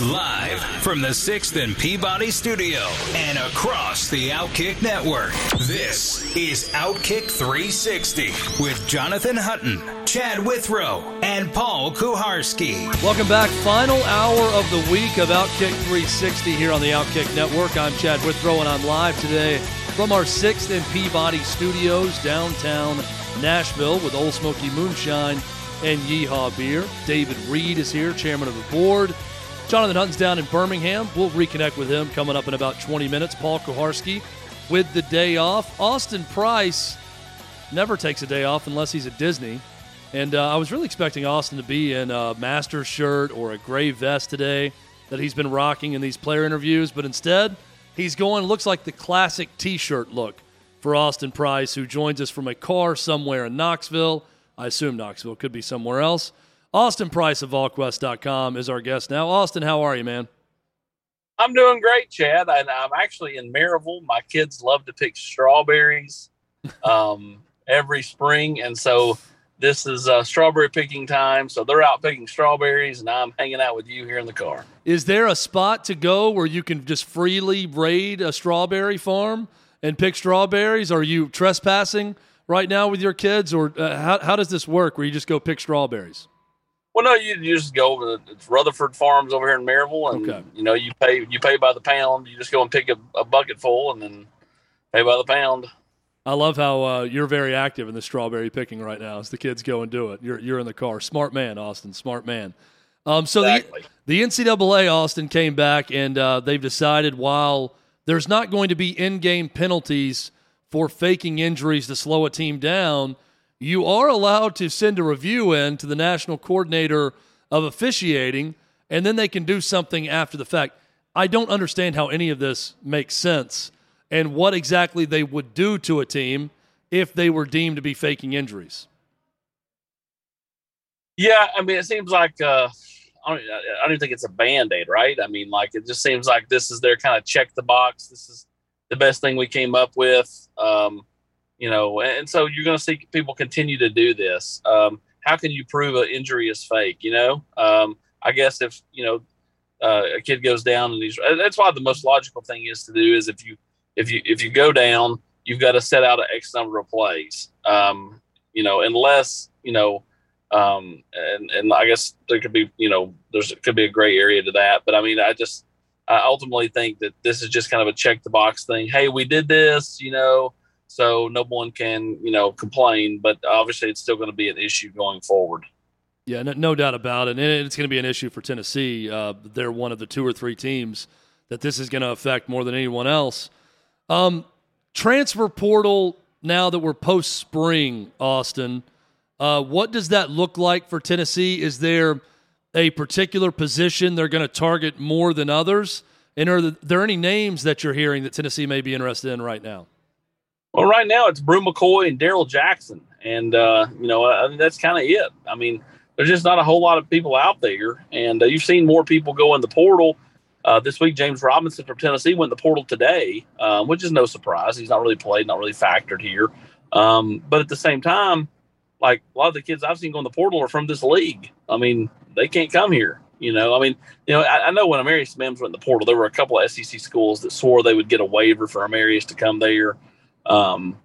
Live from the 6th and Peabody studio and across the Outkick network, this is Outkick 360 with Jonathan Hutton, Chad Withrow, and Paul Kuharsky. Welcome back. Final hour of the week of Outkick 360 here on the Outkick network. I'm Chad Withrow, and I'm live today from our 6th and Peabody studios downtown Nashville with Ole Smoky Moonshine and Yeehaw Beer. David Reed is here, chairman of the board. Jonathan Hutton's down in Birmingham. We'll reconnect with him coming up in about 20 minutes. Paul Kuharsky with the day off. Austin Price never takes a day off unless he's at Disney. And uh, I was really expecting Austin to be in a master shirt or a gray vest today that he's been rocking in these player interviews, but instead he's going looks like the classic T-shirt look for Austin Price, who joins us from a car somewhere in Knoxville. I assume Knoxville could be somewhere else. Austin Price of VolQuest.com is our guest now. Austin, how are you, man? I'm doing great, Chad. And I'm actually in Maryville. My kids love to pick strawberries um, every spring. And so this is uh, strawberry picking time. So they're out picking strawberries, and I'm hanging out with you here in the car. Is there a spot to go where you can just freely raid a strawberry farm and pick strawberries? Are you trespassing right now with your kids, or uh, how, how does this work where you just go pick strawberries? Well, no, you, you just go over the it's Rutherford Farms over here in Maryville, and Okay. you know you pay you pay by the pound. You just go and pick a, a bucket full, and then pay by the pound. I love how uh, you're very active in the strawberry picking right now as the kids go and do it. You're, you're in the car. Smart man, Austin. Smart man. Um, so Exactly. the, the NCAA, Austin, came back and uh, they've decided while there's not going to be in game penalties for faking injuries to slow a team down, you are allowed to send a review in to the national coordinator of officiating, and then they can do something after the fact. I don't understand how any of this makes sense and what exactly they would do to a team if they were deemed to be faking injuries. Yeah, I mean, it seems like uh, I don't, I don't think it's a band aid, right? I mean, like it just seems like this is their kind of check the box. This is the best thing we came up with, um, you know. And so you're going to see people continue to do this. Um, how can you prove an injury is fake? You know, um, I guess if you know uh, a kid goes down and he's that's why the most logical thing is to do is if you if you if you go down, you've got to set out an X number of plays. Um, you know, unless you know um, and and I guess there could be you know there's could be a gray area to that, but I mean I just I ultimately think that this is just kind of a check the box thing. Hey, we did this, you know, so no one can you know complain, but obviously it's still going to be an issue going forward. Yeah, no, no doubt about it. And it's going to be an issue for Tennessee. Uh, they're one of the two or three teams that this is going to affect more than anyone else. Um, transfer portal, now that we're post spring, Austin, uh, what does that look like for Tennessee? Is there a particular position they're going to target more than others? And are there any names that you're hearing that Tennessee may be interested in right now? Well, right now it's Bru McCoy and Daryl Jackson, and uh, you know that's kind of it. I mean, there's just not a whole lot of people out there, and uh, you've seen more people go in the portal. Uh, this week, James Robinson from Tennessee went in the portal today, um, which is no surprise. He's not really played, not really factored here. Um, but at the same time, like a lot of the kids I've seen go in the portal are from this league. I mean, they can't come here. You know, I mean, you know, I, I know when Amarius Mims went in the portal, there were a couple of SEC schools that swore they would get a waiver for Amarius to come there. Um,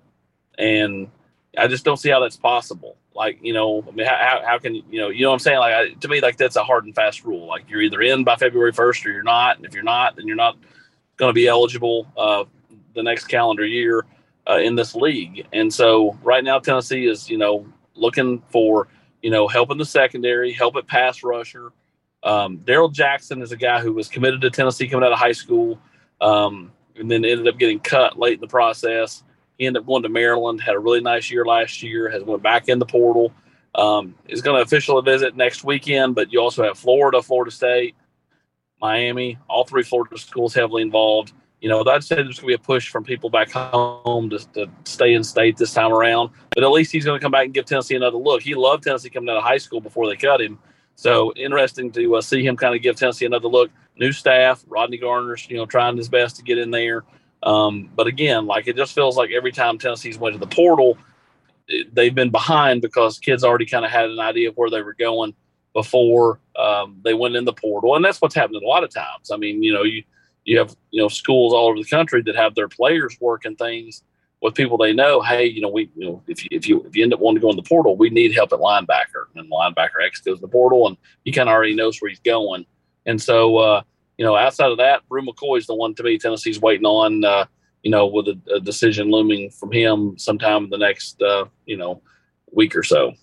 and I just don't see how that's possible. Like, you know, I mean, how, how, can, you know, you know what I'm saying? Like, I, to me, like, that's a hard and fast rule. Like, you're either in by February 1st or you're not. And if you're not, then you're not going to be eligible uh, the next calendar year uh, in this league. And so right now, Tennessee is, you know, looking for, you know, help in the secondary, help at pass rusher. Um, Daryl Jackson is a guy who was committed to Tennessee coming out of high school um, and then ended up getting cut late in the process. He ended up going to Maryland, had a really nice year last year, has went back in the portal. Um, is going to officially visit next weekend, but you also have Florida, Florida State, Miami, all three Florida schools heavily involved. You know, I'd say there's going to be a push from people back home to, to stay in state this time around. But at least he's going to come back and give Tennessee another look. He loved Tennessee coming out of high school before they cut him. So interesting to uh, see him kind of give Tennessee another look. New staff, Rodney Garner's, you know, trying his best to get in there. Um, but again, like it just feels like every time Tennessee's went to the portal, they've been behind because kids already kind of had an idea of where they were going before um, they went in the portal, and that's what's happening a lot of times. I mean, you know, you you have you know schools all over the country that have their players working things with people they know. Hey, you know, we you know if you if you if you end up wanting to go in the portal, we need help at linebacker, and linebacker X goes in the portal, and he kind of already knows where he's going. And so, uh, you know, outside of that, Bru McCoy is the one to me Tennessee's waiting on. Uh, you know, with a, a, decision looming from him sometime in the next, uh, you know, week or so.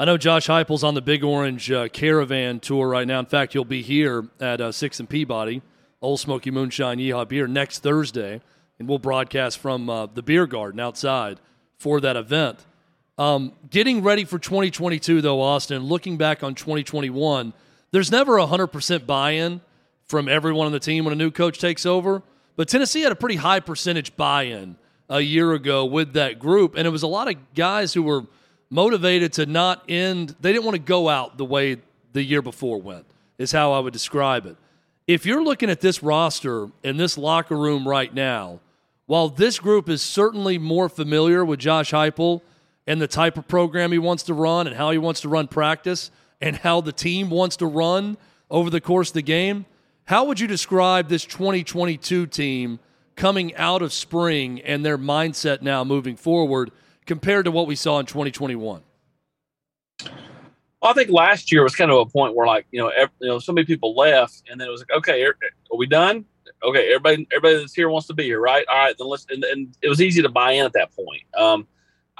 I know Josh Heupel's on the Big Orange uh, Caravan tour right now. In fact, he'll be here at uh, Six and Peabody, Ole Smoky Moonshine Yeehaw Beer next Thursday, and we'll broadcast from uh, the beer garden outside for that event. Um, getting ready for 2022, though, Austin. Looking back on 2021, there's never a hundred percent buy-in from everyone on the team when a new coach takes over. But Tennessee had a pretty high percentage buy in a year ago with that group. And it was a lot of guys who were motivated to not end, they didn't want to go out the way the year before went, is how I would describe it. If you're looking at this roster and this locker room right now, while this group is certainly more familiar with Josh Heupel and the type of program he wants to run and how he wants to run practice and how the team wants to run over the course of the game, how would you describe this 2022 team coming out of spring and their mindset now moving forward compared to what we saw in 2021? Well, I think last year was kind of a point where, like, you know, every, you know, so many people left, and then it was like, okay, are, are we done? Okay, everybody, everybody that's here wants to be here, right? All right, then let's. And, and it was easy to buy in at that point. Um,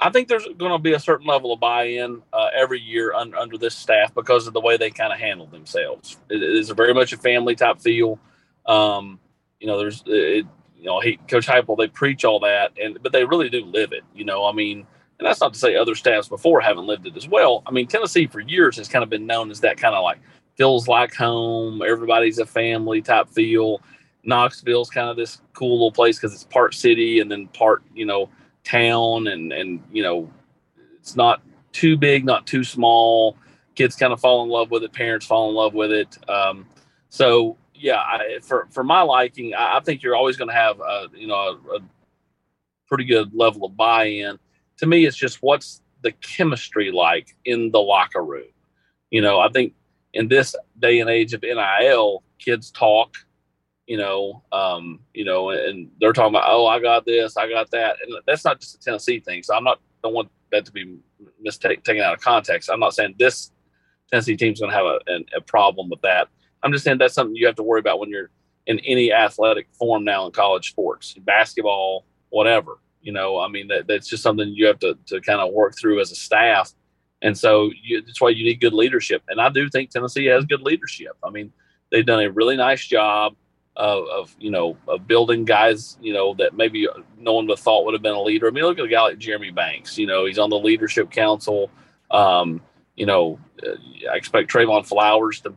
I think there's going to be a certain level of buy-in uh, every year un- under this staff because of the way they kind of handle themselves. It, is very much a family type feel. Um, you know, there's, it, you know, he, Coach Heupel, they preach all that, and but they really do live it. You know, I mean, and that's not to say other staffs before haven't lived it as well. I mean, Tennessee for years has kind of been known as that kind of like feels like home. Everybody's a family type feel. Knoxville's kind of this cool little place because it's part city and then part, you know town and and you know it's not too big not too small. Kids kind of fall in love with it parents fall in love with it. Um, so yeah I, for for my liking i, I think you're always going to have a you know a, a, pretty good level of buy-in. To me it's just what's the chemistry like in the locker room? You know i think in this day and age of nil kids talk you know, um, you know, and they're talking about, oh, I got this, I got that, and that's not just a Tennessee thing. So I'm not don't want that to be mistake taken out of context. I'm not saying this Tennessee team's going to have a, a problem with that. I'm just saying that's something you have to worry about when you're in any athletic form now in college sports, basketball, whatever. You know, I mean, that, that's just something you have to, to kind of work through as a staff. And so you, that's why you need good leadership. And I do think Tennessee has good leadership. I mean, they've done a really nice job of, of, you know of building guys you know that maybe no one would have thought would have been a leader. I mean, look at a guy like Jeremy Banks. You know, he's on the leadership council. Um, you know, uh, I expect Trevon Flowers to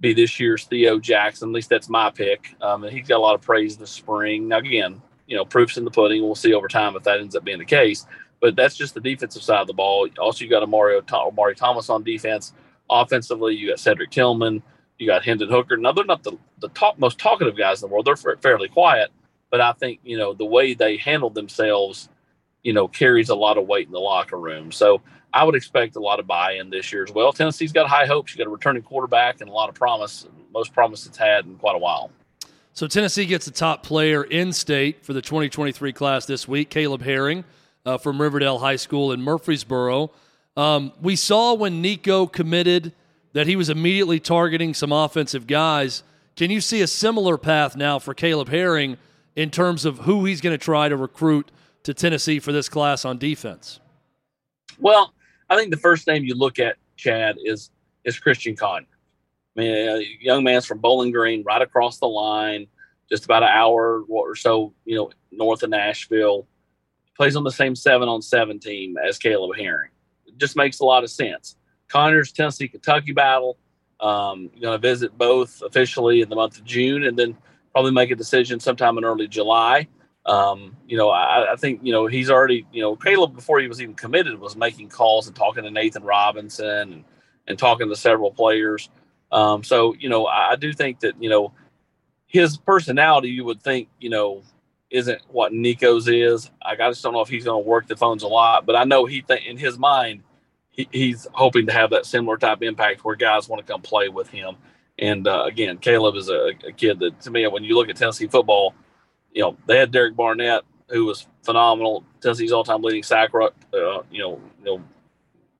be this year's Theo Jackson. At least that's my pick. Um, and he's got a lot of praise this spring. Now, again, you know, proofs in the pudding. We'll see over time if that ends up being the case. But that's just the defensive side of the ball. Also, you got a Mario Amari Thomas on defense. Offensively, you got Cedric Tillman. You got Hendon Hooker. Now they're not the the top most talkative guys in the world. They're fairly quiet, but I think you know the way they handled themselves, you know, carries a lot of weight in the locker room. So I would expect a lot of buy-in this year as well. Tennessee's got high hopes. You got a returning quarterback and a lot of promise, most promise it's had in quite a while. So Tennessee gets the top player in state for the 2023 class this week, Caleb Herring uh, from Riverdale High School in Murfreesboro. Um, we saw when Nico committed that he was immediately targeting some offensive guys. Can you see a similar path now for Caleb Herring in terms of who he's going to try to recruit to Tennessee for this class on defense? Well, I think the first name you look at, Chad, is is Christian Conner. I mean, young man's from Bowling Green, right across the line, just about an hour or so, you know, north of Nashville. Plays on the same seven on seven team as Caleb Herring. It just makes a lot of sense. Conner's Tennessee Kentucky battle. Um, going to visit both officially in the month of June, and then probably make a decision sometime in early July. Um, you know, I, I, think you know he's already you know Caleb before he was even committed was making calls and talking to Nathan Robinson and, and talking to several players. Um, so you know, I, I do think that you know his personality you would think you know isn't what Nico's is. I just don't know if he's going to work the phones a lot, but I know he th- in his mind he, he's hoping to have that similar type impact where guys want to come play with him. And uh, again, Caleb is a, a, kid that to me, when you look at Tennessee football, you know they had Derek Barnett, who was phenomenal, Tennessee's all-time leading sack, uh, you know, you know,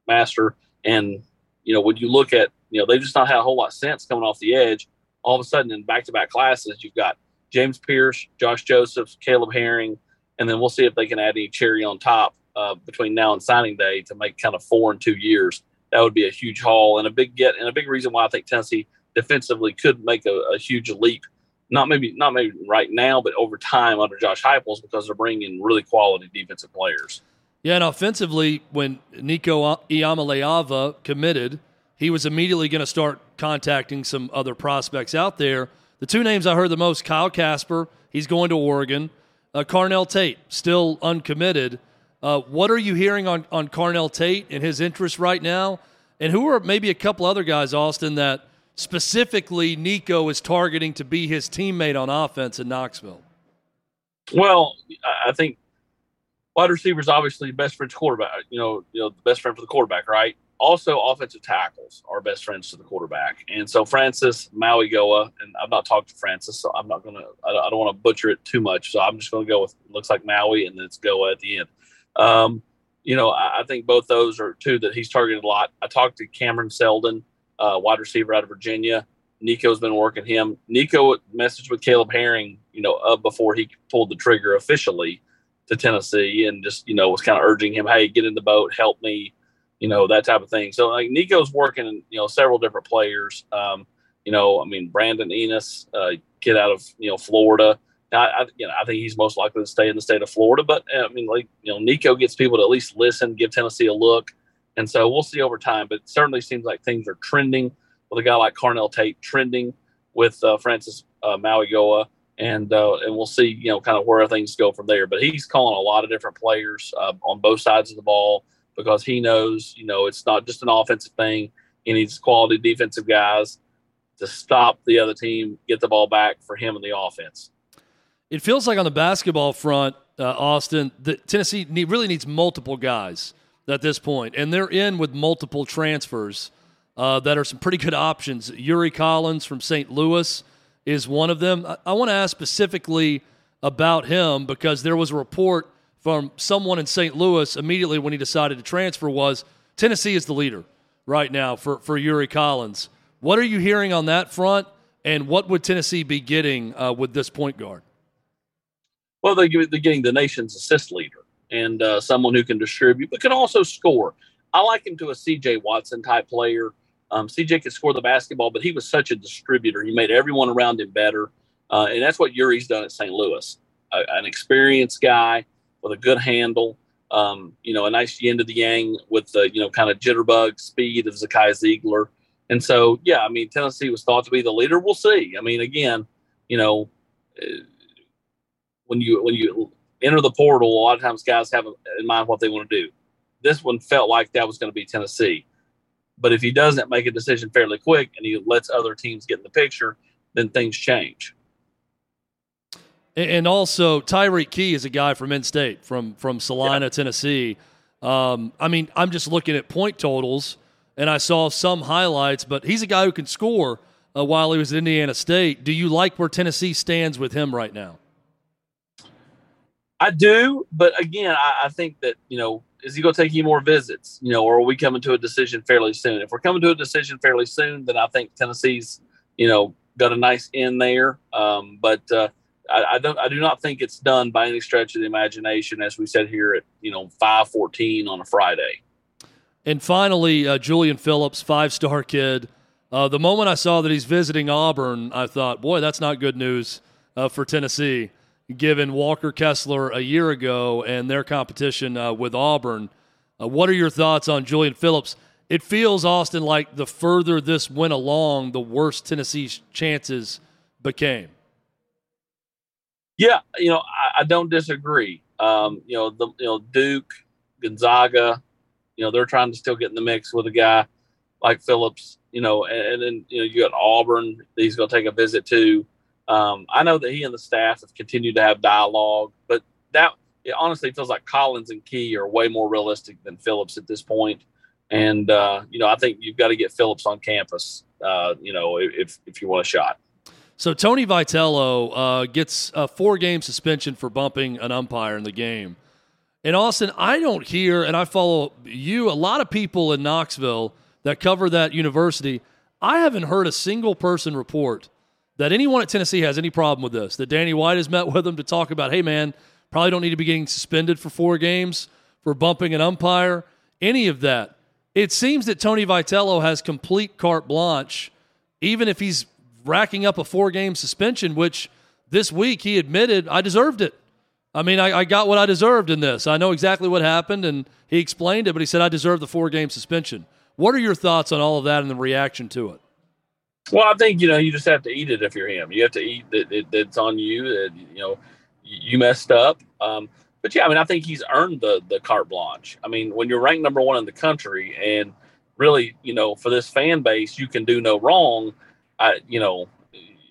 master. And you know when you look at, you know, they've just not had a whole lot sense coming off the edge. All of a sudden, in back-to-back classes, you've got James Pearce, Josh Josephs, Caleb Herring, and then we'll see if they can add any cherry on top uh, between now and signing day to make kind of four and two years. That would be a huge haul and a big get and a big reason why I think Tennessee defensively could make a, a huge leap. Not maybe not maybe right now, but over time under Josh Heupels because they're bringing really quality defensive players. Yeah, and offensively, when Nico Iamaleava committed, he was immediately going to start contacting some other prospects out there. The two names I heard the most: Kyle Casper, he's going to Oregon. Uh, Carnell Tate, still uncommitted. Uh, what are you hearing on, on Carnell Tate and his interest right now? And who are maybe a couple other guys, Austin, that specifically Nico is targeting to be his teammate on offense in Knoxville? Well, I think wide receiver is obviously best friend to quarterback. You know, you know, the best friend for the quarterback, right? Also, offensive tackles are best friends to the quarterback. And so Francis Maui Goa, and I've not talked to Francis, so I'm not gonna. I don't want to butcher it too much. So I'm just gonna go with looks like Maui, and then it's Goa at the end. Um, you know, I, I, think both those are two that he's targeted a lot. I talked to Cameron Seldon, uh, wide receiver out of Virginia. Nico's been working him. Nico messaged with Caleb Herring, you know, up before he pulled the trigger officially to Tennessee, and just you know was kind of urging him, "Hey, get in the boat, help me," you know, that type of thing. So like Nico's working, you know, several different players. Um, you know, I mean, Brandon Inniss, uh, kid out of you know Florida. I, I, you know, I think he's most likely to stay in the state of Florida. But I mean, like you know, Nico gets people to at least listen, give Tennessee a look, and so we'll see over time. But it certainly seems like things are trending with a guy like Carnell Tate, trending with uh, Francis uh, Mauigoa, and uh, and we'll see you know kind of where things go from there. But he's calling a lot of different players uh, on both sides of the ball because he knows you know it's not just an offensive thing. He needs quality defensive guys to stop the other team, get the ball back for him and the offense it feels like on the basketball front, uh, Austin, that Tennessee need, really needs multiple guys at this point, and they're in with multiple transfers uh, that are some pretty good options. Yuri Collins from St. Louis is one of them. I, I want to ask specifically about him because there was a report from someone in St. Louis immediately when he decided to transfer was Tennessee is the leader right now for, for Yuri Collins. What are you hearing on that front, and what would Tennessee be getting uh, with this point guard? Well, they're, they're getting the nation's assist leader and uh, someone who can distribute, but can also score. I like him to a CJ Watson type player. Um, CJ could score the basketball, but he was such a distributor. He made everyone around him better. Uh, and that's what Yuri's done at St. Louis. an experienced guy with a good handle, um, you know, a nice yin to the yang with the, you know, kind of jitterbug speed of Zakai Zeigler. And so, yeah, I mean, Tennessee was thought to be the leader. We'll see. I mean, again, you know, when you when you enter the portal, a lot of times guys have in mind what they want to do. This one felt like that was going to be Tennessee, but if he doesn't make a decision fairly quick and he lets other teams get in the picture, then things change. And also, Tyreke Key is a guy from in-state, from from Salina, yeah. Tennessee. Um, I mean, I'm just looking at point totals, and I saw some highlights, but he's a guy who can score uh, while he was at Indiana State. Do you like where Tennessee stands with him right now? I do, but again, I, I think that you know, is he going to take any more visits? You know, or are we coming to a decision fairly soon? If we're coming to a decision fairly soon, then I think Tennessee's you know got a nice in there. Um, but uh, I, I, don't, I do not think it's done by any stretch of the imagination, as we said here at you know five fourteen on a Friday. And finally, uh, Julian Phillips, five star kid. Uh, the moment I saw that he's visiting Auburn, I thought, boy, that's not good news uh, for Tennessee given Walker Kessler a year ago and their competition uh, with Auburn. Uh, what are your thoughts on Julian Phillips? it feels Austin like the further this went along, the worse Tennessee's chances became. Yeah, you know, I, I don't disagree. Um, you know, the you know Duke, Gonzaga, you know, they're trying to still get in the mix with a guy like Phillips. You know, and, and then you know you got Auburn. He's going to take a visit to. Um, I know that he and the staff have continued to have dialogue, but that it honestly feels like Collins and Key are way more realistic than Phillips at this point. And uh, you know, I think you've got to get Phillips on campus. Uh, you know, if if you want a shot. So Tony Vitello uh, gets a four-game suspension for bumping an umpire in the game. And Austin, I don't hear, and I follow you, a lot of people in Knoxville that cover that university. I haven't heard a single person report that anyone at Tennessee has any problem with this. That Danny White has met with them to talk about, hey man, probably don't need to be getting suspended for four games for bumping an umpire. Any of that. It seems that Tony Vitello has complete carte blanche, even if he's racking up a four game suspension, which this week he admitted I deserved it. I mean, I, I, got what I deserved in this. I know exactly what happened, and he explained it, but he said I deserved the four game suspension. What are your thoughts on all of that and the reaction to it? Well, I think you know you just have to eat it if you're him. You have to eat that it, it's on you. That you know you messed up. Um, but yeah, I mean, I think he's earned the the carte blanche. I mean, when you're ranked number one in the country, and really, you know, for this fan base, you can do no wrong. I, you know,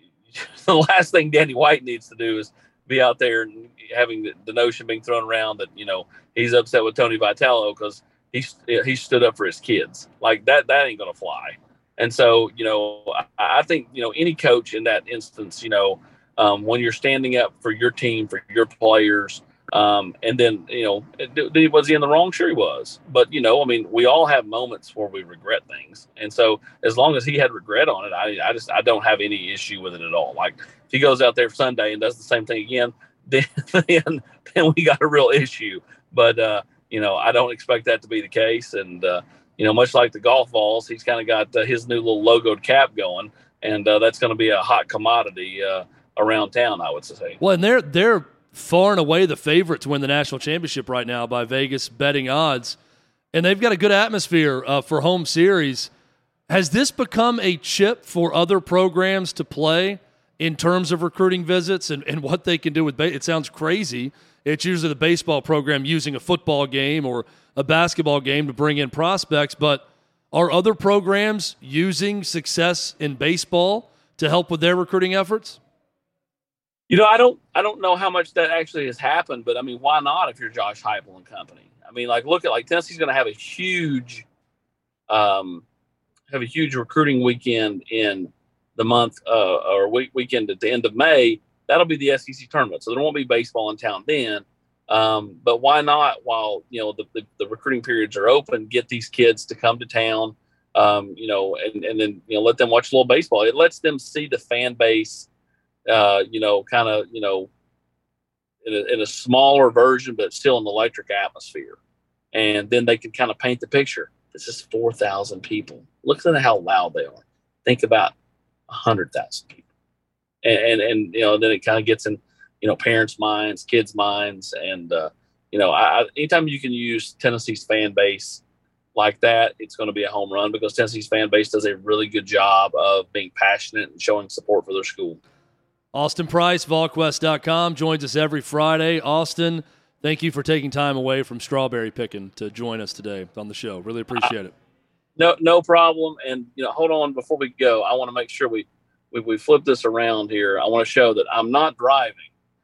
the last thing Danny White needs to do is be out there and having the, the notion being thrown around that you know he's upset with Tony Vitello because he he stood up for his kids. Like that, that ain't gonna fly. And so, you know, I, I think you know any coach in that instance, you know, um, when you're standing up for your team, for your players, um, and then, you know, was he in the wrong? Sure, he was. But, you know, I mean, we all have moments where we regret things. And so, as long as he had regret on it, I, I just, I don't have any issue with it at all. Like, if he goes out there Sunday and does the same thing again, then, then, then we got a real issue. But, uh, you know, I don't expect that to be the case. And, uh, you know, much like the golf balls, he's kind of got uh, his new little logoed cap going. And uh, that's going to be a hot commodity uh, around town, I would say. Well, and they're, they're, far and away the favorite to win the national championship right now by Vegas betting odds. And they've got a good atmosphere uh, for home series. Has this become a chip for other programs to play in terms of recruiting visits and, and what they can do with ba- it? Sounds crazy. It's usually the baseball program using a football game or a basketball game to bring in prospects, but are other programs using success in baseball to help with their recruiting efforts? You know, I don't I don't know how much that actually has happened, but I mean, why not if you're Josh Heupel and company? I mean, like look at like Tennessee's going to have a huge, um, have a huge recruiting weekend in the month uh, or week weekend at the end of May. That'll be the SEC tournament, so there won't be baseball in town then. Um, but why not, while you know the, the, the, recruiting periods are open, get these kids to come to town, um, you know, and, and then you know let them watch a little baseball. It lets them see the fan base uh, you know, kind of, you know, in a, in a, smaller version, but still an electric atmosphere. And then they can kind of paint the picture. This is 4,000 people. Look at how loud they are. Think about 100,000 people. And, and, and, you know, then it kind of gets in, you know, parents' minds, kids' minds. And, uh, you know, I, anytime you can use Tennessee's fan base like that, it's going to be a home run because Tennessee's fan base does a really good job of being passionate and showing support for their school. Austin Price, VolQuest.com, joins us every Friday. Austin, thank you for taking time away from strawberry picking to join us today on the show. Really appreciate it. No, no problem. And you know, hold on before we go. I want to make sure we we, we flip this around here. I want to show that I'm not driving.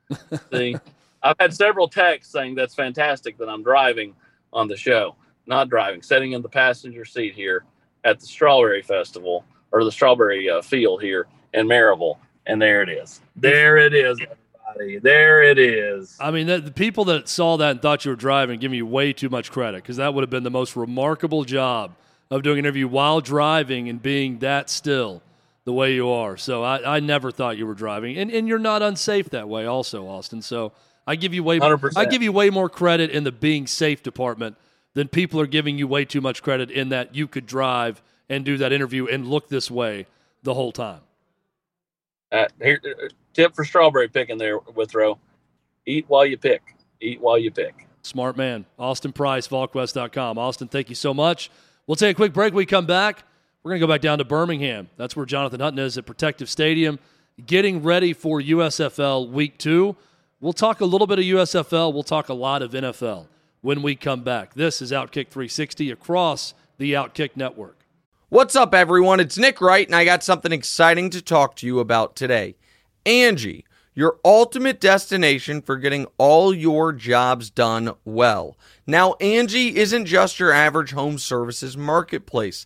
See, I've had several texts saying that's fantastic that I'm driving on the show. Not driving, sitting in the passenger seat here at the Strawberry Festival or the Strawberry uh, Field here in Maryville and there it is. There it is, everybody. There it is. I mean, the, the people that saw that and thought you were driving give me way too much credit because that would have been the most remarkable job of doing an interview while driving and being that still the way you are. So I, I never thought you were driving, and and you're not unsafe that way, also, Austin. So I give you way 100%. I give you way more credit in the being safe department than people are giving you way too much credit in that you could drive and do that interview and look this way the whole time. Uh, here, tip for strawberry picking there, Withrow. Eat while you pick. Eat while you pick. Smart man. Austin Price, VolQuest.com. Austin, thank you so much. We'll take a quick break. We come back. We're going to go back down to Birmingham. That's where Jonathan Hutton is at Protective Stadium, getting ready for USFL Week Two. We'll talk a little bit of USFL. We'll talk a lot of NFL when we come back. This is Outkick 360 across the Outkick Network. What's up, everyone? It's Nick Wright, and I got something exciting to talk to you about today. Angi, your ultimate destination for getting all your jobs done well. Now, Angi isn't just your average home services marketplace.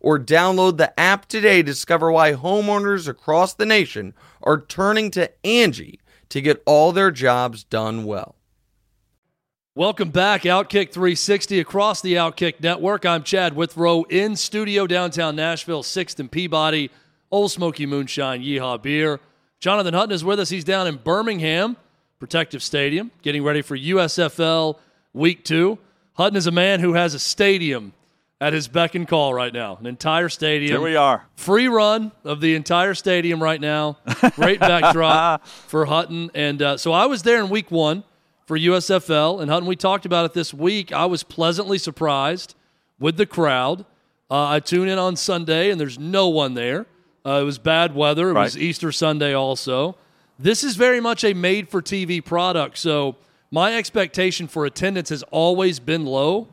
or download the app today to discover why homeowners across the nation are turning to Angi to get all their jobs done well. Welcome back, Outkick 360 across the Outkick Network. I'm Chad Withrow in studio downtown Nashville, 6th and Peabody, Ole Smoky Moonshine, Yeehaw Beer. Jonathan Hutton is with us. He's down in Birmingham, Protective Stadium, getting ready for USFL Week 2. Hutton is a man who has a stadium at his beck and call right now, an entire stadium. Here we are. Free run of the entire stadium right now. Great backdrop for Hutton. And uh, so I was there in week one for USFL. And Hutton, we talked about it this week. I was pleasantly surprised with the crowd. Uh, I tune in on Sunday, and there's no one there. Uh, it was bad weather. It Right. was Easter Sunday also. This is very much a made for TV product. So my expectation for attendance has always been low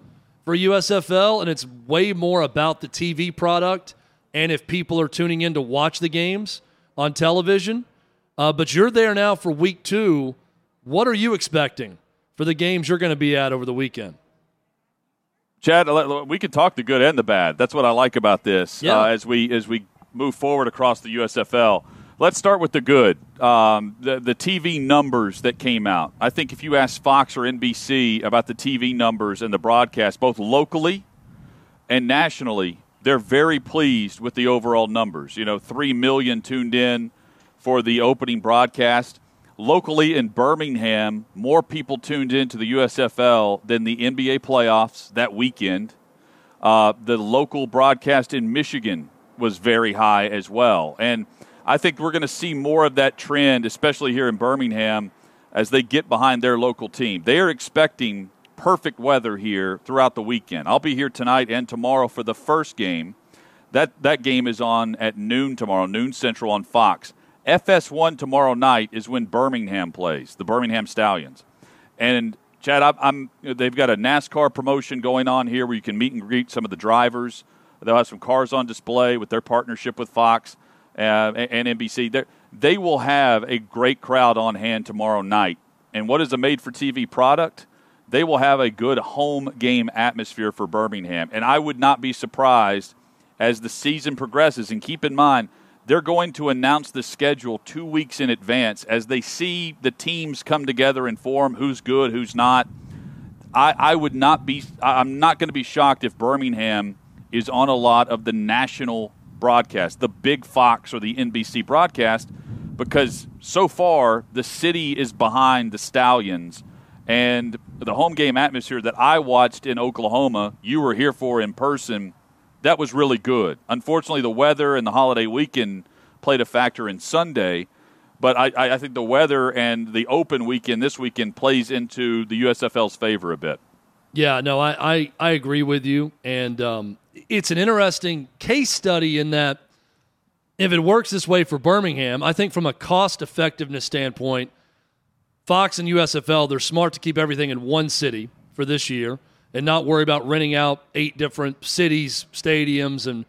for USFL, and it's way more about the TV product and if people are tuning in to watch the games on television. Uh, but you're there now for week two. What are you expecting for the games you're going to be at over the weekend? Chad, we can talk the good and the bad. That's what I like about this. Yeah. Uh, as we as we move forward across the USFL, let's start with the good. Um, the the TV numbers that came out. I think if you ask Fox or NBC about the TV numbers and the broadcast, both locally and nationally, they're very pleased with the overall numbers. You know, three million tuned in for the opening broadcast. Locally in Birmingham, more people tuned in to the USFL than the NBA playoffs that weekend. Uh, the local broadcast in Michigan was very high as well. And I think we're going to see more of that trend, especially here in Birmingham, as they get behind their local team. They are expecting perfect weather here throughout the weekend. I'll be here tonight and tomorrow for the first game. That, that game is on at noon tomorrow, noon central on Fox. FS1 tomorrow night is when Birmingham plays, the Birmingham Stallions. And Chad, I'm, I'm they've got a NASCAR promotion going on here where you can meet and greet some of the drivers. They'll have some cars on display with their partnership with Fox uh, and NBC. They will have a great crowd on hand tomorrow night. And what is a made for TV product? They will have a good home game atmosphere for Birmingham. And I would not be surprised as the season progresses. And keep in mind, they're going to announce the schedule two weeks in advance as they see the teams come together and form who's good, who's not. I, I would not be. I'm not going to be shocked if Birmingham is on a lot of the national broadcast, the big Fox or the NBC broadcast, because so far the city is behind the Stallions, and the home game atmosphere that I watched in Oklahoma, you were here for in person. That was really good. Unfortunately, the weather and the holiday weekend played a factor in Sunday. But I, I think the weather and the open weekend this weekend plays into the USFL's favor a bit. Yeah, no, I, I, I agree with you. And um, it's an interesting case study in that if it works this way for Birmingham, I think from a cost effectiveness standpoint, Fox and USFL, they're smart to keep everything in one city for this year and not worry about renting out eight different cities, stadiums, and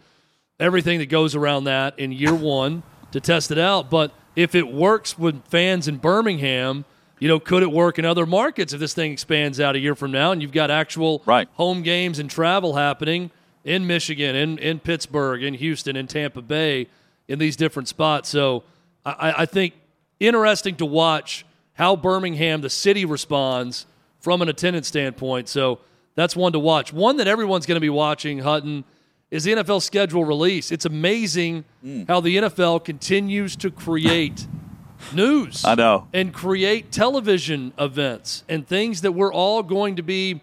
everything that goes around that in year one to test it out. But if it works with fans in Birmingham, you know, could it work in other markets if this thing expands out a year from now and you've got actual right. home games and travel happening in Michigan, in, in Pittsburgh, in Houston, in Tampa Bay, in these different spots? So I, I think interesting to watch how Birmingham, the city, responds from an attendance standpoint. So that's one to watch. One that everyone's going to be watching, Hutton, is the NFL schedule release. It's amazing mm. how the NFL continues to create news. I know. And create television events and things that we're all going to be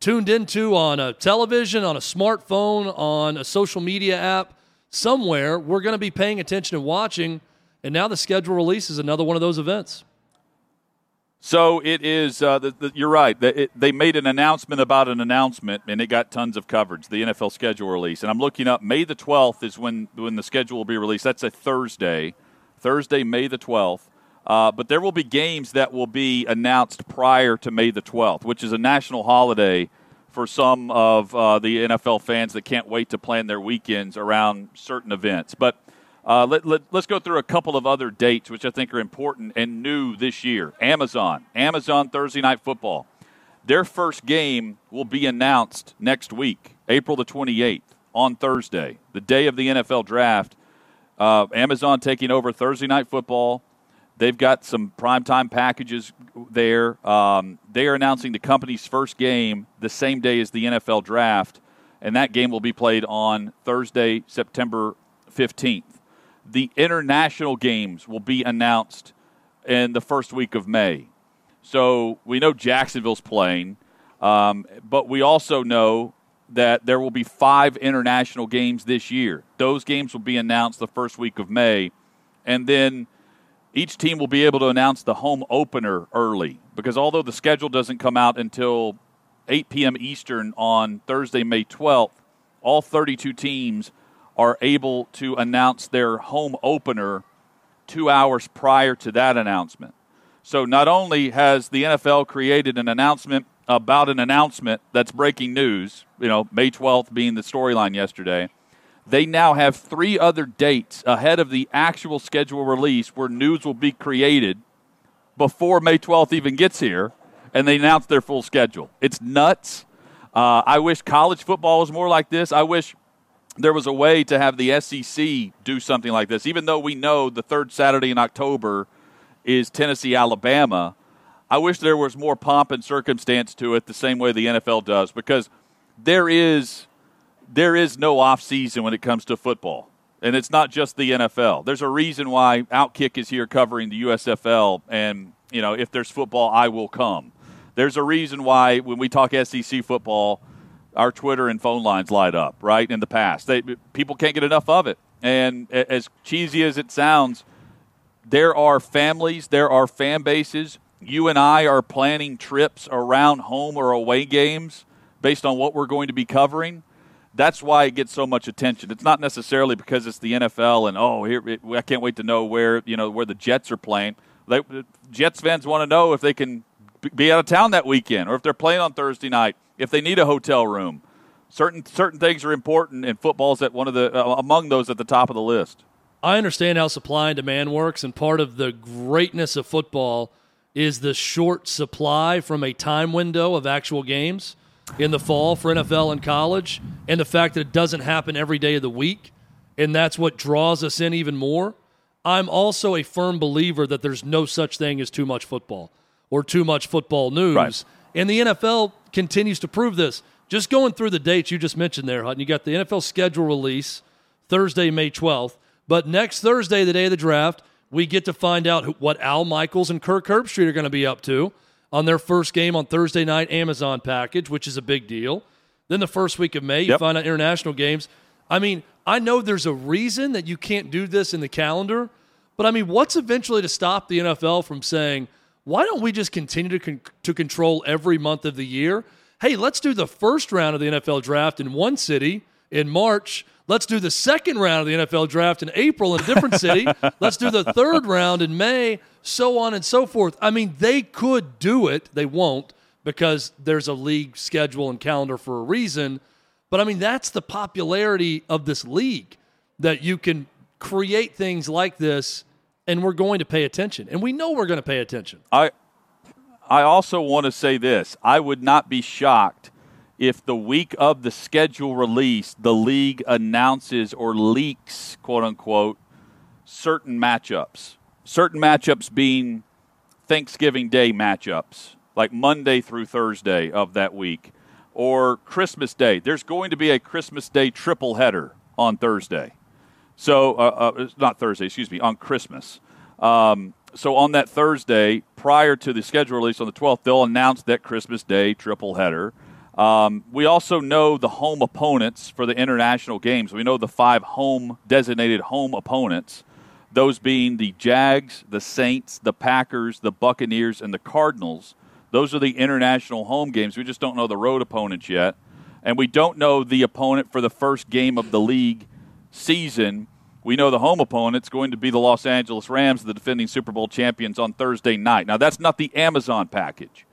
tuned into on a television, on a smartphone, on a social media app, somewhere. We're going to be paying attention and watching. And now the schedule release is another one of those events. So it is. Uh, the, the, you're right. The, it, they made an announcement about an announcement, and it got tons of coverage. The NFL schedule release, and I'm looking up. May the 12th is when when the schedule will be released. That's a Thursday. Thursday, May the 12th. Uh, but there will be games that will be announced prior to May the 12th, which is a national holiday for some of uh, the NFL fans that can't wait to plan their weekends around certain events. But uh, let, let, let's go through a couple of other dates, which I think are important and new this year. Amazon, Amazon Thursday Night Football. Their first game will be announced next week, April the 28th, on Thursday, the day of the NFL draft. Uh, Amazon taking over Thursday Night Football. They've got some primetime packages there. Um, they are announcing the company's first game the same day as the NFL draft, and that game will be played on Thursday, September 15th the international games will be announced in the first week of May. So we know Jacksonville's playing, um, but we also know that there will be five international games this year. Those games will be announced the first week of May, and then each team will be able to announce the home opener early because although the schedule doesn't come out until 8 p.m. Eastern on Thursday, May 12th, all 32 teams – are able to announce their home opener two hours prior to that announcement. So not only has the NFL created an announcement about an announcement that's breaking news, you know, May 12th being the storyline yesterday, they now have three other dates ahead of the actual schedule release where news will be created before May 12th even gets here, and they announce their full schedule. It's nuts. Uh, I wish college football was more like this. I wish there was a way to have the SEC do something like this, even though we know the third Saturday in October is Tennessee, Alabama. I wish there was more pomp and circumstance to it, the same way the NFL does, because there is there is no off season when it comes to football, and it's not just the NFL. There's a reason why Outkick is here covering the USFL, and you know if there's football, I will come. There's a reason why when we talk SEC football our Twitter and phone lines light up, right? In the past, they, people can't get enough of it. And as cheesy as it sounds, there are families, there are fan bases. You and I are planning trips around home or away games based on what we're going to be covering. That's why it gets so much attention. It's not necessarily because it's the NFL and oh, here I can't wait to know where you know where the Jets are playing. They, Jets fans want to know if they can be out of town that weekend or if they're playing on Thursday night if they need a hotel room. Certain certain things are important, and football's at one of the uh, among those at the top of the list. I understand how supply and demand works, and part of the greatness of football is the short supply from a time window of actual games in the fall for NFL and college, and the fact that it doesn't happen every day of the week, and that's what draws us in even more. I'm also a firm believer that there's no such thing as too much football or too much football news. Right. And the NFL continues to prove this. Just going through the dates you just mentioned there, Hutton, you got the NFL schedule release Thursday, May 12th. But next Thursday, the day of the draft, we get to find out what Al Michaels and Kirk Herbstreit are going to be up to on their first game on Thursday night Amazon package, which is a big deal. Then the first week of May, you yep. find out international games. I mean, I know there's a reason that you can't do this in the calendar, but I mean, what's eventually to stop the NFL from saying – why don't we just continue to, con- to control every month of the year? Hey, let's do the first round of the NFL draft in one city in March. Let's do the second round of the NFL draft in April in a different city. let's do the third round in May, so on and so forth. I mean, they could do it. They won't because there's a league schedule and calendar for a reason. But I mean, that's the popularity of this league. that you can create things like this and we're going to pay attention. And we know we're going to pay attention. I I also want to say this. I would not be shocked if the week of the schedule release, the league announces or leaks, quote unquote, certain matchups. Certain matchups being Thanksgiving Day matchups, like Monday through Thursday of that week, or Christmas Day. There's going to be a Christmas Day triple header on Thursday. So, uh, uh, not Thursday, excuse me, on Christmas. Um, so on that Thursday, prior to the schedule release on the 12th, they'll announce that Christmas Day triple header. Um, we also know the home opponents for the international games. We know the five home designated home opponents, those being the Jags, the Saints, the Packers, the Buccaneers, and the Cardinals. Those are the international home games. We just don't know the road opponents yet. And we don't know the opponent for the first game of the league season we know the home opponent's going to be the Los Angeles Rams, the defending Super Bowl champions, on Thursday night. Now, that's not the Amazon package.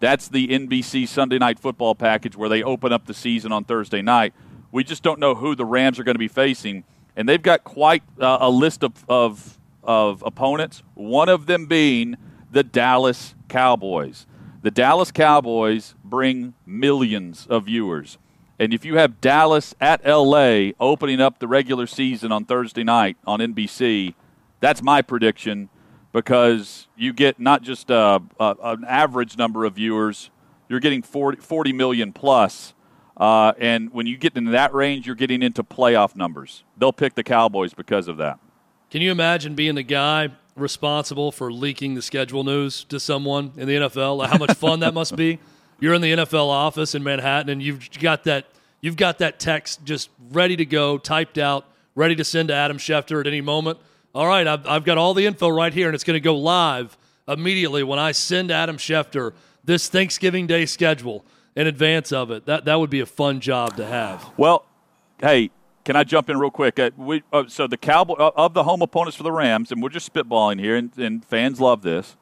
That's the NBC Sunday night football package where they open up the season on Thursday night. We just don't know who the Rams are going to be facing. And they've got quite uh, a list of, of, of opponents, one of them being the Dallas Cowboys. The Dallas Cowboys bring millions of viewers. And if you have Dallas at LA opening up the regular season on Thursday night on NBC, that's my prediction because you get not just uh, uh, an average number of viewers, you're getting 40, 40 million plus. Uh, and when you get into that range, you're getting into playoff numbers. They'll pick the Cowboys because of that. Can you imagine being the guy responsible for leaking the schedule news to someone in the NFL? How much fun that must be? you're in the NFL office in Manhattan and you've got that you've got that text just ready to go, typed out, ready to send to Adam Schefter at any moment. All right, I've, I've got all the info right here, and it's going to go live immediately when I send Adam Schefter this Thanksgiving Day schedule in advance of it. That that would be a fun job to have. Well, hey, can I jump in real quick? Uh, we, uh, so the Cowboy uh, of the home opponents for the Rams, and we're just spitballing here, and, and fans love this.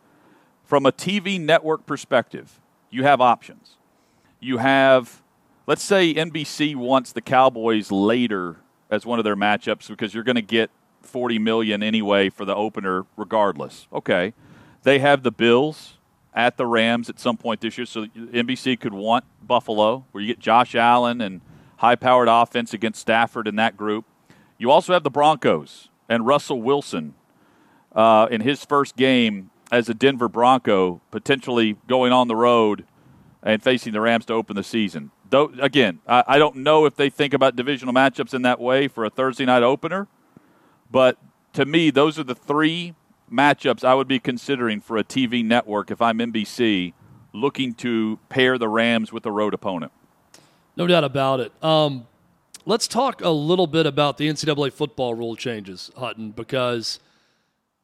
From a TV network perspective, you have options. You have, let's say NBC wants the Cowboys later as one of their matchups because you're going to get 40 million anyway for the opener regardless. Okay. They have the Bills at the Rams at some point this year, so NBC could want Buffalo, where you get Josh Allen and high-powered offense against Stafford in that group. You also have the Broncos and Russell Wilson uh, in his first game as a Denver Bronco, potentially going on the road and facing the Rams to open the season. Though again, I, I don't know if they think about divisional matchups in that way for a Thursday night opener, but to me, those are the three matchups I would be considering for a TV network if I'm NBC looking to pair the Rams with a road opponent. No doubt about it. Um, let's talk a little bit about the NCAA football rule changes, Hutton, because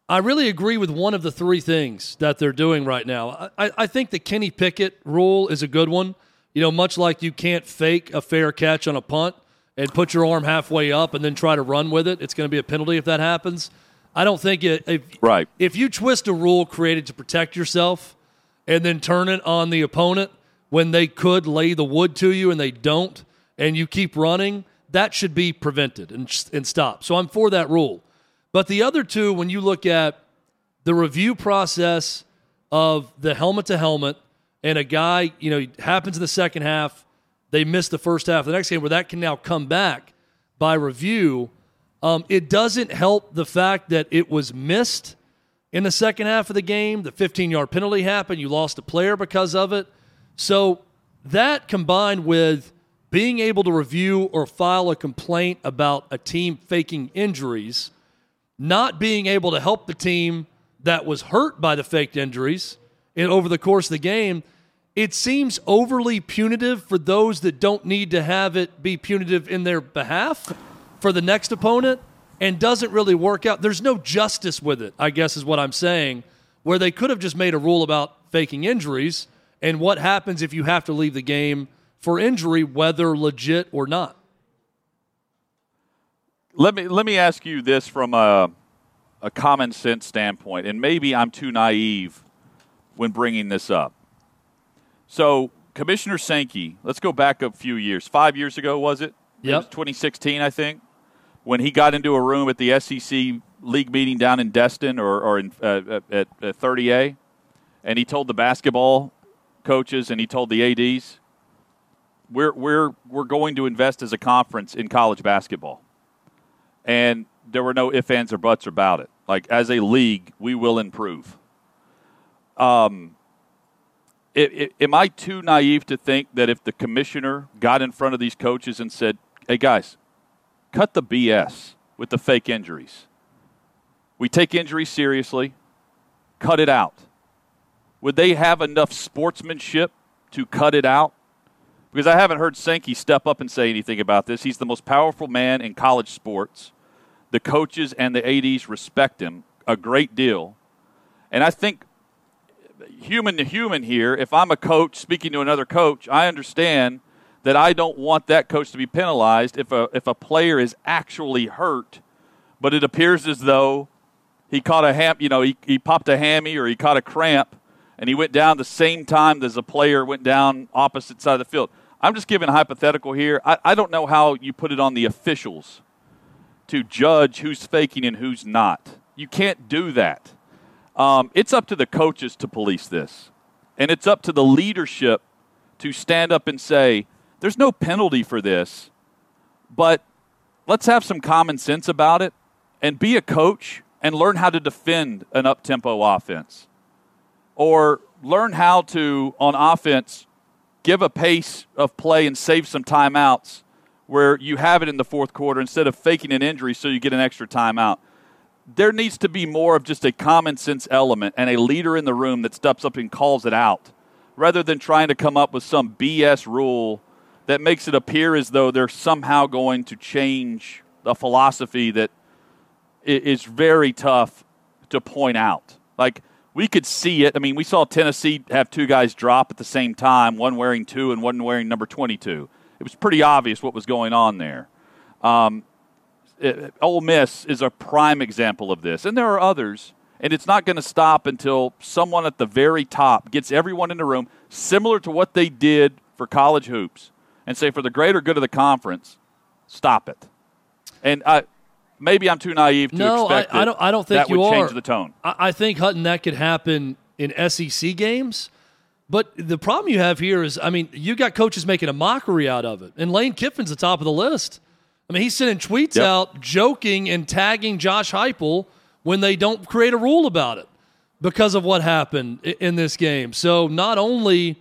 I really agree with one of the three things that they're doing right now. I, I think the Kenny Pickett rule is a good one. You know, much like you can't fake a fair catch on a punt and put your arm halfway up and then try to run with it, it's going to be a penalty if that happens. I don't think it. If, right. If you twist a rule created to protect yourself and then turn it on the opponent when they could lay the wood to you and they don't, and you keep running, that should be prevented and, and stopped. So I'm for that rule. But the other two, when you look at the review process of the helmet to helmet, and a guy, you know, happens in the second half, they missed the first half of the next game, where that can now come back by review. Um, it doesn't help the fact that it was missed in the second half of the game. The 15 yard penalty happened. You lost a player because of it. So that combined with being able to review or file a complaint about a team faking injuries not being able to help the team that was hurt by the faked injuries in, over the course of the game, it seems overly punitive for those that don't need to have it be punitive in their behalf for the next opponent and doesn't really work out. There's no justice with it, I guess is what I'm saying, where they could have just made a rule about faking injuries and what happens if you have to leave the game for injury, whether legit or not. Let me let me ask you this from a, a common sense standpoint, and maybe I'm too naive when bringing this up. So, Commissioner Sankey, let's go back a few years. Five years ago, was it? Yep. It was 2016, I think. when he got into a room at the SEC league meeting down in Destin or, or in, uh, at, at 30A, and he told the basketball coaches and he told the ads, we're we're we're going to invest as a conference in college basketball, and there were no ifs, ands, or buts about it. Like as a league, we will improve. Um, it, it, am I too naive to think that if the commissioner got in front of these coaches and said, "Hey guys, cut the BS with the fake injuries. We take injuries seriously. Cut it out." Would they have enough sportsmanship to cut it out? Because I haven't heard Sankey step up and say anything about this. He's the most powerful man in college sports. The coaches and the ADs respect him a great deal. And I think human to human here, if I'm a coach speaking to another coach, I understand that I don't want that coach to be penalized if a if a player is actually hurt, but it appears as though he caught a ham, you know, he, he popped a hammy or he caught a cramp and he went down the same time as a player went down opposite side of the field. I'm just giving a hypothetical here. I, I don't know how you put it on the officials to judge who's faking and who's not. You can't do that. Um, it's up to the coaches to police this. And it's up to the leadership to stand up and say, there's no penalty for this, but let's have some common sense about it and be a coach and learn how to defend an up tempo offense or learn how to, on offense, give a pace of play and save some timeouts where you have it in the fourth quarter instead of faking an injury so you get an extra timeout. There needs to be more of just a common sense element and a leader in the room that steps up and calls it out rather than trying to come up with some BS rule that makes it appear as though they're somehow going to change a philosophy that is very tough to point out. Like, we could see it. I mean, we saw Tennessee have two guys drop at the same time, one wearing two and one wearing number 22. It was pretty obvious what was going on there. Um, it, Ole Miss is a prime example of this, and there are others. And it's not going to stop until someone at the very top gets everyone in the room, similar to what they did for college hoops, and say, for the greater good of the conference, stop it. And I, maybe I'm too naive to no, expect I, I don't. I don't think that you would are. change the tone. I, I think Hutton that could happen in SEC games. But the problem you have here is, I mean, you got coaches making a mockery out of it, and Lane Kiffin's the top of the list. I mean, he's sending tweets Yep. out, joking and tagging Josh Heupel when they don't create a rule about it because of what happened in this game. So not only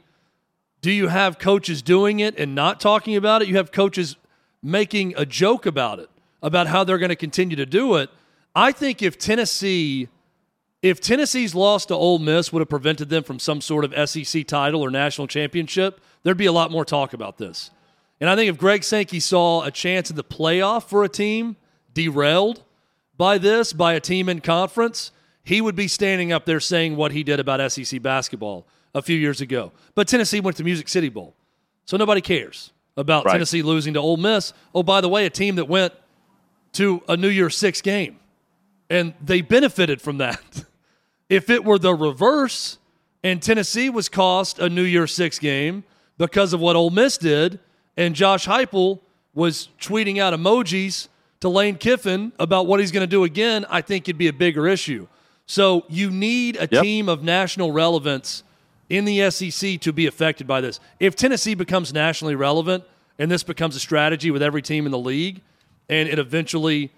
do you have coaches doing it and not talking about it, you have coaches making a joke about it, about how they're going to continue to do it. I think if Tennessee, if Tennessee's loss to Ole Miss would have prevented them from some sort of SEC title or national championship, there'd be a lot more talk about this. And I think if Greg Sankey saw a chance in the playoff for a team derailed by this, by a team in conference, he would be standing up there saying what he did about SEC basketball a few years ago. But Tennessee went to Music City Bowl. So nobody cares about Right. Tennessee losing to Ole Miss. Oh, by the way, a team that went to a New Year's Six game. And they benefited from that. if it were the reverse and Tennessee was cost a New Year's Six game because of what Ole Miss did, and Josh Heupel was tweeting out emojis to Lane Kiffin about what he's going to do again, I think it'd be a bigger issue. So you need a Yep. team of national relevance in the SEC to be affected by this. If Tennessee becomes nationally relevant and this becomes a strategy with every team in the league, and it eventually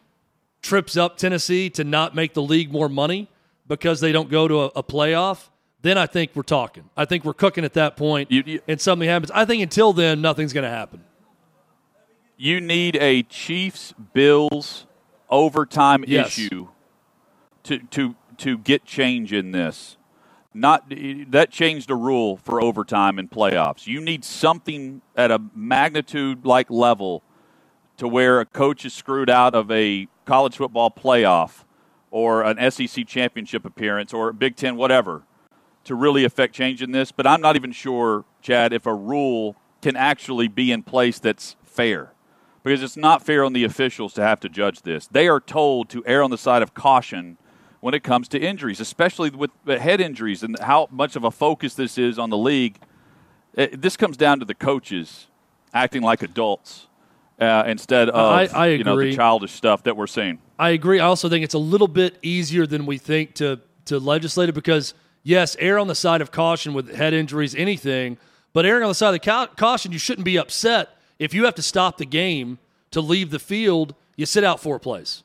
trips up Tennessee to not make the league more money because they don't go to a, a playoff, then I think we're talking. I think we're cooking at that point, You- you- and something happens. I think until then, nothing's going to happen. You need a Chiefs Bills overtime Yes. issue to to to get change in this. Not that changed the rule for overtime and playoffs. You need something at a magnitude like level to where a coach is screwed out of a college football playoff or an SEC championship appearance or a Big Ten, whatever, to really affect change in this. But I'm not even sure, Chad, if a rule can actually be in place that's fair. Because it's not fair on the officials to have to judge this. They are told to err on the side of caution when it comes to injuries, especially with head injuries and how much of a focus this is on the league. Eh, This comes down to the coaches acting like adults uh, instead of I- I you know the childish stuff that we're seeing. I agree. I also think it's a little bit easier than we think to to legislate it because yes, err on the side of caution with head injuries, anything, but erring on the side of ca- caution, you shouldn't be upset if you have to stop the game to leave the field. You sit out four plays,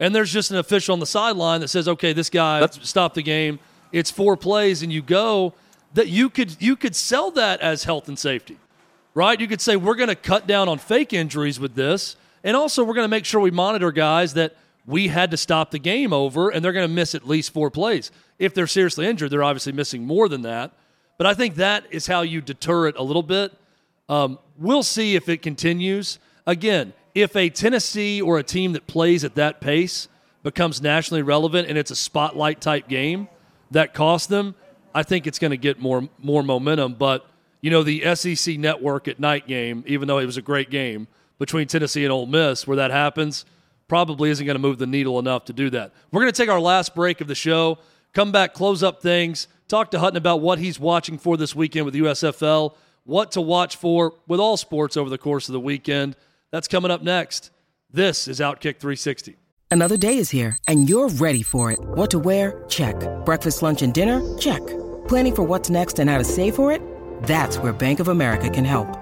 and there's just an official on the sideline that says, "Okay, this guy That's- stopped the game. It's four plays, and you go." That you could you could sell that as health and safety right? You could say we're going to cut down on fake injuries with this, and also we're going to make sure we monitor guys that we had to stop the game over, and they're going to miss at least four plays. If they're seriously injured, they're obviously missing more than that. But I think that is how you deter it a little bit. Um, we'll see if it continues. Again, if a Tennessee or a team that plays at that pace becomes nationally relevant and it's a spotlight type game that costs them, I think it's going to get more more momentum. But you know, the SEC Network at night game, even though it was a great game between Tennessee and Ole Miss, where that happens, probably isn't going to move the needle enough to do that. We're going to take our last break of the show, come back, close up things, talk to Hutton about what he's watching for this weekend with USFL, what to watch for with all sports over the course of the weekend. That's coming up next. This is Outkick 360. Another day is here, and you're ready for it. What to wear? Check. Breakfast, lunch, and dinner? Check. Planning for what's next and how to save for it? That's where Bank of America can help.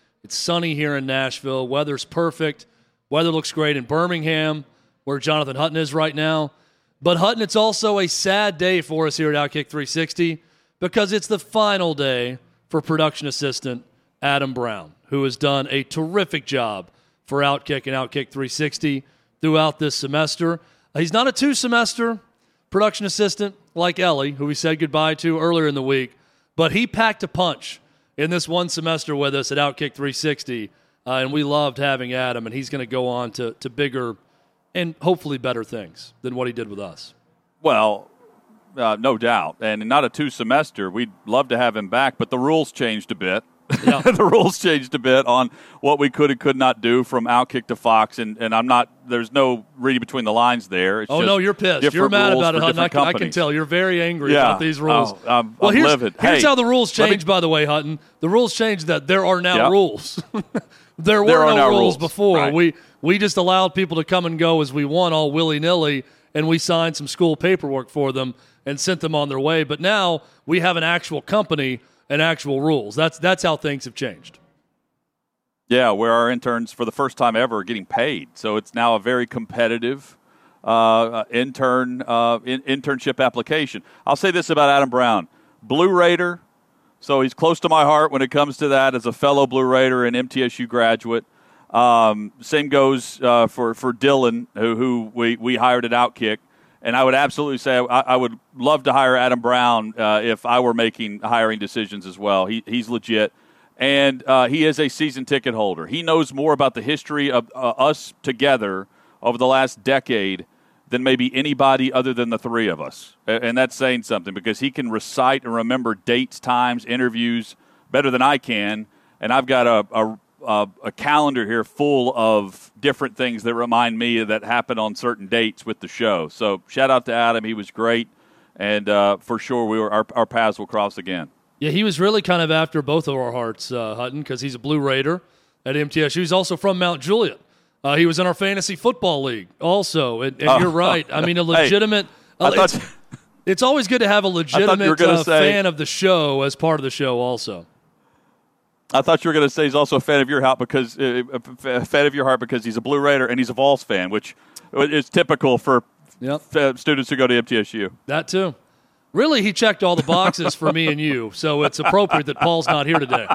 It's sunny here in Nashville. Weather's perfect. Weather looks great in Birmingham, where Jonathan Hutton is right now. But Hutton, it's also a sad day for us here at Outkick 360 because it's the final day for production assistant Adam Brown, who has done a terrific job for Outkick and Outkick 360 throughout this semester. He's not a two semester production assistant like Ellie, who we said goodbye to earlier in the week, but he packed a punch in this one semester with us at Outkick 360, uh, and we loved having Adam, and he's going to go on to, to bigger and hopefully better things than what he did with us. Well, uh, no doubt, and not a two semester. We'd love to have him back, but the rules changed a bit. Yeah. the rules changed a bit on what we could and could not do from Outkick to Fox, and, and I'm not. There's no reading between the lines there. It's Oh no, you're pissed. You're mad about it, Hutton. I can, I can tell. You're very angry Yeah. about these rules. Oh, I'm- well, I'm here's, livid. here's Hey, how the rules let me- changed, by the way, Hutton. The rules changed that there are now Yep. rules. there were There no rules, rules. before. Right. We we just allowed people to come and go as we want, all willy nilly, and we signed some school paperwork for them and sent them on their way. But now we have an actual company and actual rules. That's that's how things have changed. Yeah, where our interns, for the first time ever, are getting paid. So it's now a very competitive uh, intern uh, in, internship application. I'll say this about Adam Brown: Blue Raider. So he's close to my heart when it comes to that as a fellow Blue Raider and MTSU graduate. Um, same goes uh, for for Dylan, who, who we, we hired at Outkick. And I would absolutely say I, I would love to hire Adam Brown uh, if I were making hiring decisions as well. He, he's legit and uh, he is a season ticket holder. He knows more about the history of uh, us together over the last decade than maybe anybody other than the three of us. And that's saying something because he can recite and remember dates, times, interviews better than I can. And I've got a, a, a, a calendar here full of different things that remind me that happened on certain dates with the show. So shout out to Adam. He was great. And uh, for sure, we were, our, our paths will cross again. Yeah, he was really kind of after both of our hearts, uh, Hutton, because he's a Blue Raider at MTSU. He's also from Mount Juliet. Uh, he was in our fantasy football league also. And, and Oh. you're right. I mean, a Hey, legitimate. I uh, thought- it's, it's always good to have a legitimate uh, fan of the show as part of the show also. I thought you were going to say he's also a fan of your heart because uh, a fan of your heart because he's a Blue Raider and he's a Vols fan, which is typical for Yep. f- students who go to MTSU. That too. Really, he checked all the boxes for me and you, so it's appropriate that Paul's not here today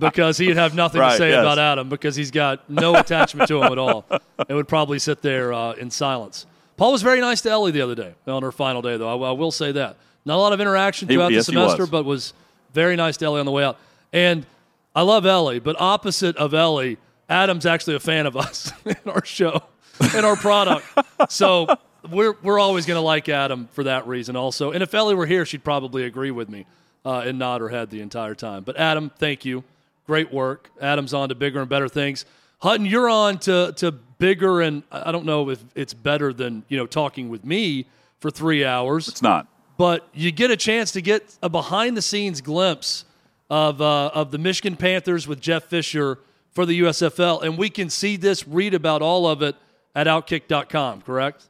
because he'd have nothing to say yes. about Adam because he's got no attachment to him at all and would probably sit there uh, in silence. Paul was very nice to Ellie the other day on her final day, though. I, I will say that. Not a lot of interaction He- throughout yes, the semester, was. but was very nice to Ellie on the way out. And I love Ellie, but opposite of Ellie, Adam's actually a fan of us and our show. and our product. so we're we're always going to like Adam for that reason. Also, and if Ellie were here, she'd probably agree with me uh, and nod her head the entire time. But Adam, thank you, great work. Adam's on to bigger and better things. Hutton, you're on to to bigger and I don't know if it's better than you know talking with me for three hours. It's not, but you get a chance to get a behind the scenes glimpse of uh, of the Michigan Panthers with Jeff Fisher for the USFL, and we can see this, read about all of it at Outkick.com. Correct?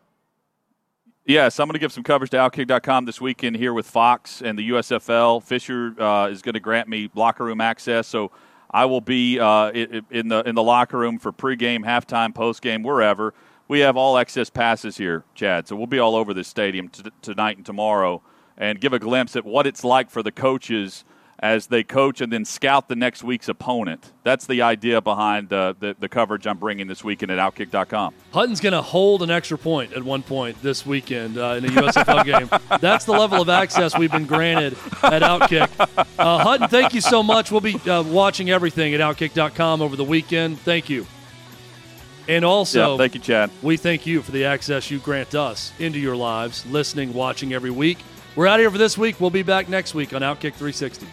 Yes, I'm going to give some coverage to Outkick.com this weekend here with Fox and the USFL. Fisher uh, is going to grant me locker room access, so I will be uh, in the in the locker room for pregame, halftime, postgame, wherever. We have all access passes here, Chad, so we'll be all over this stadium t- tonight and tomorrow, and give a glimpse at what it's like for the coaches as they coach and then scout the next week's opponent. That's the idea behind uh, the, the coverage I'm bringing this weekend at Outkick.com. Hutton's going to hold an extra point at one point this weekend uh, in a USFL game. That's the level of access we've been granted at Outkick. Uh, Hutton, thank you so much. We'll be uh, watching everything at Outkick.com over the weekend. Thank you. And also, yeah, thank you, Chad. We thank you for the access you grant us into your lives, listening, watching every week. We're out here for this week. We'll be back next week on Outkick 360.